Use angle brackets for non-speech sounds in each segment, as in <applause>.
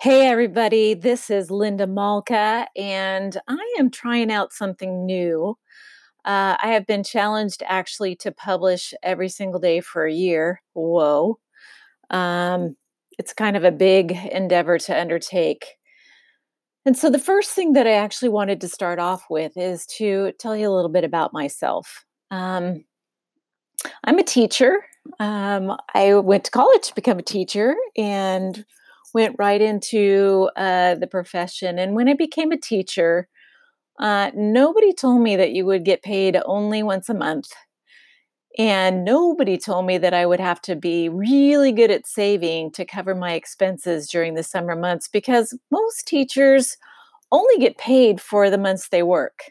Hey, everybody, this is Linda Malka, and I am trying out something new. Uh, I have been challenged actually to publish every single day for a year. Whoa. Um, it's kind of a big endeavor to undertake. And so, the first thing that I actually wanted to start off with is to tell you a little bit about myself. Um, I'm a teacher. Um, I went to college to become a teacher and went right into uh, the profession. And when I became a teacher, uh, nobody told me that you would get paid only once a month. And nobody told me that I would have to be really good at saving to cover my expenses during the summer months because most teachers only get paid for the months they work.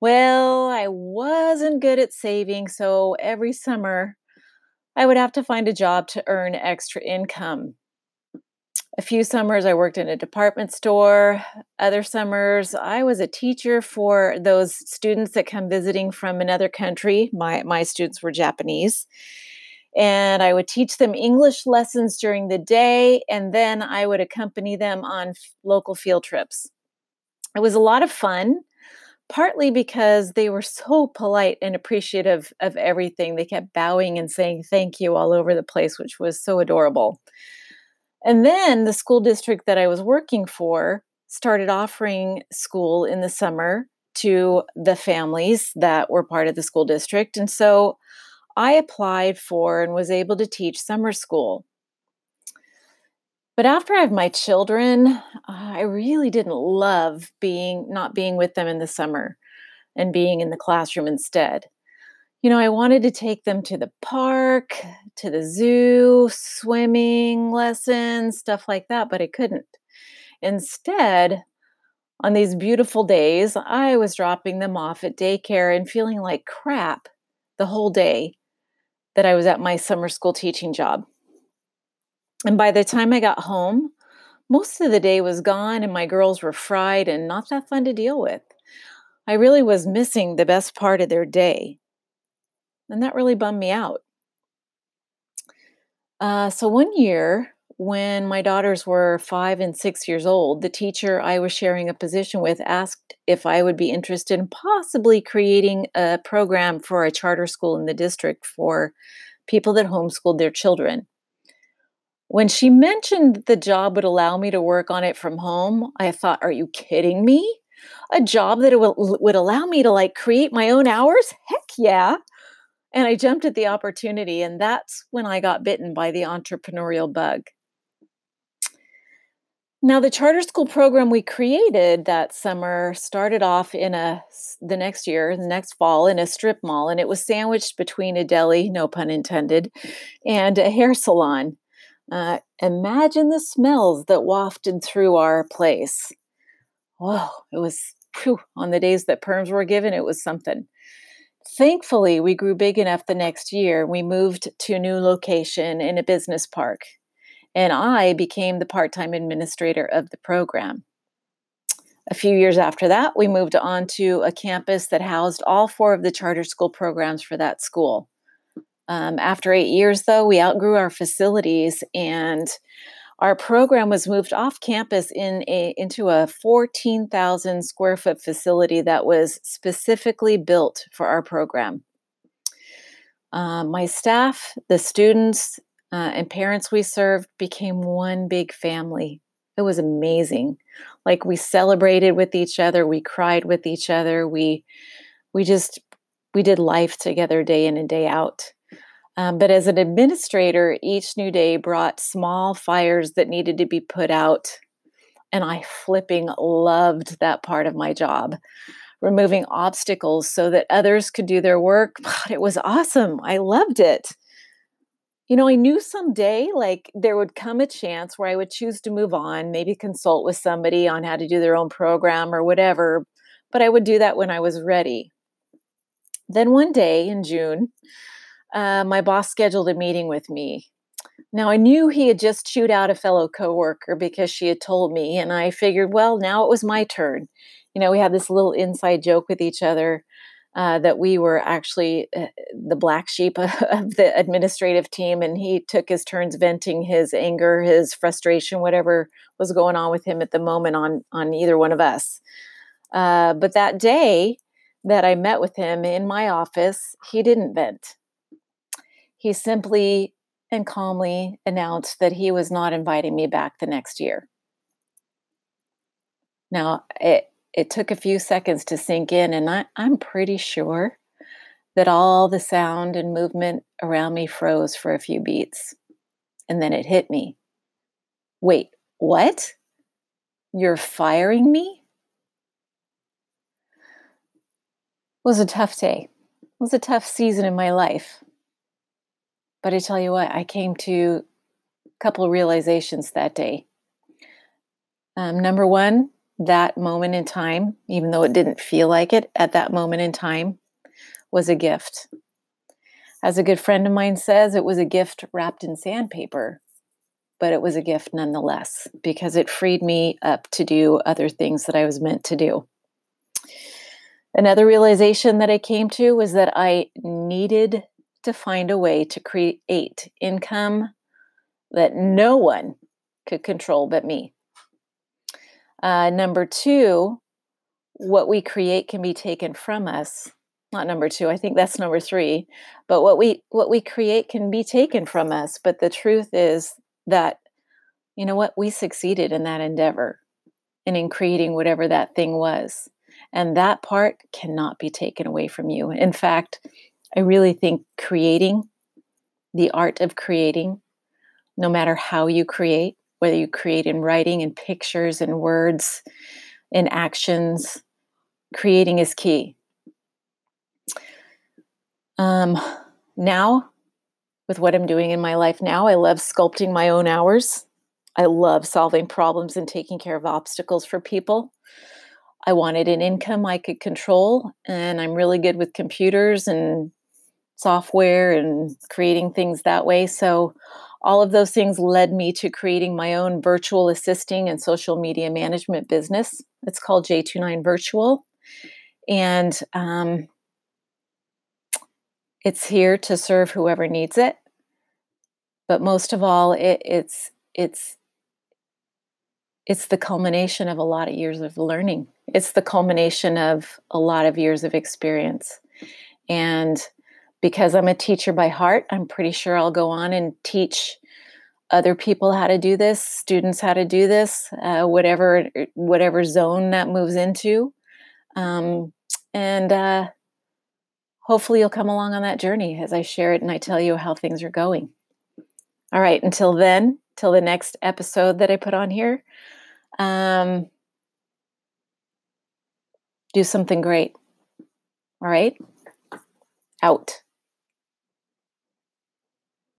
Well, I wasn't good at saving, so every summer I would have to find a job to earn extra income. A few summers I worked in a department store. Other summers I was a teacher for those students that come visiting from another country. My my students were Japanese. And I would teach them English lessons during the day and then I would accompany them on f- local field trips. It was a lot of fun, partly because they were so polite and appreciative of everything. They kept bowing and saying thank you all over the place, which was so adorable. And then the school district that I was working for started offering school in the summer to the families that were part of the school district. And so I applied for and was able to teach summer school. But after I have my children, uh, I really didn't love being not being with them in the summer and being in the classroom instead you know, I wanted to take them to the park, to the zoo, swimming lessons, stuff like that, but I couldn't. Instead, on these beautiful days, I was dropping them off at daycare and feeling like crap the whole day that I was at my summer school teaching job. And by the time I got home, most of the day was gone and my girls were fried and not that fun to deal with. I really was missing the best part of their day. And that really bummed me out. Uh, so one year, when my daughters were five and six years old, the teacher I was sharing a position with asked if I would be interested in possibly creating a program for a charter school in the district for people that homeschooled their children. When she mentioned that the job would allow me to work on it from home, I thought, are you kidding me? A job that would, would allow me to like create my own hours? Heck yeah. And I jumped at the opportunity, and that's when I got bitten by the entrepreneurial bug. Now, the charter school program we created that summer started off in a the next year, the next fall, in a strip mall, and it was sandwiched between a deli, no pun intended, and a hair salon. Uh, imagine the smells that wafted through our place. Whoa, it was whew, on the days that perms were given, it was something. Thankfully, we grew big enough the next year. We moved to a new location in a business park, and I became the part time administrator of the program. A few years after that, we moved on to a campus that housed all four of the charter school programs for that school. Um, after eight years, though, we outgrew our facilities and our program was moved off campus in a, into a 14,000 square foot facility that was specifically built for our program. Uh, my staff, the students, uh, and parents we served became one big family. It was amazing. Like we celebrated with each other, we cried with each other, we we just we did life together day in and day out. Um, but as an administrator, each new day brought small fires that needed to be put out. And I flipping loved that part of my job, removing obstacles so that others could do their work. <sighs> It was awesome. I loved it. You know, I knew someday like there would come a chance where I would choose to move on, maybe consult with somebody on how to do their own program or whatever, but I would do that when I was ready. Then one day in June, uh, my boss scheduled a meeting with me. Now I knew he had just chewed out a fellow coworker because she had told me, and I figured, well, now it was my turn. You know, we had this little inside joke with each other uh, that we were actually uh, the black sheep <laughs> of the administrative team, and he took his turns venting his anger, his frustration, whatever was going on with him at the moment on on either one of us. Uh, but that day that I met with him in my office, he didn't vent. He simply and calmly announced that he was not inviting me back the next year. Now, it, it took a few seconds to sink in, and I, I'm pretty sure that all the sound and movement around me froze for a few beats. And then it hit me. Wait, what? You're firing me? It was a tough day. It was a tough season in my life. But I tell you what, I came to a couple realizations that day. Um, number one, that moment in time, even though it didn't feel like it at that moment in time, was a gift. As a good friend of mine says, it was a gift wrapped in sandpaper, but it was a gift nonetheless because it freed me up to do other things that I was meant to do. Another realization that I came to was that I needed to find a way to create income that no one could control but me. Uh, number two, what we create can be taken from us. Not number two, I think that's number three. But what we what we create can be taken from us. But the truth is that, you know what, we succeeded in that endeavor and in creating whatever that thing was. And that part cannot be taken away from you. In fact, I really think creating, the art of creating, no matter how you create, whether you create in writing, in pictures, in words, in actions, creating is key. Um, now, with what I'm doing in my life now, I love sculpting my own hours. I love solving problems and taking care of obstacles for people. I wanted an income I could control, and I'm really good with computers and software and creating things that way. So, all of those things led me to creating my own virtual assisting and social media management business. It's called J29 Virtual. And um, it's here to serve whoever needs it. But most of all, it, it's it's it's the culmination of a lot of years of learning. It's the culmination of a lot of years of experience. And because I'm a teacher by heart, I'm pretty sure I'll go on and teach other people how to do this, students how to do this, uh, whatever whatever zone that moves into, um, and uh, hopefully you'll come along on that journey as I share it and I tell you how things are going. All right, until then, till the next episode that I put on here, um, do something great. All right, out.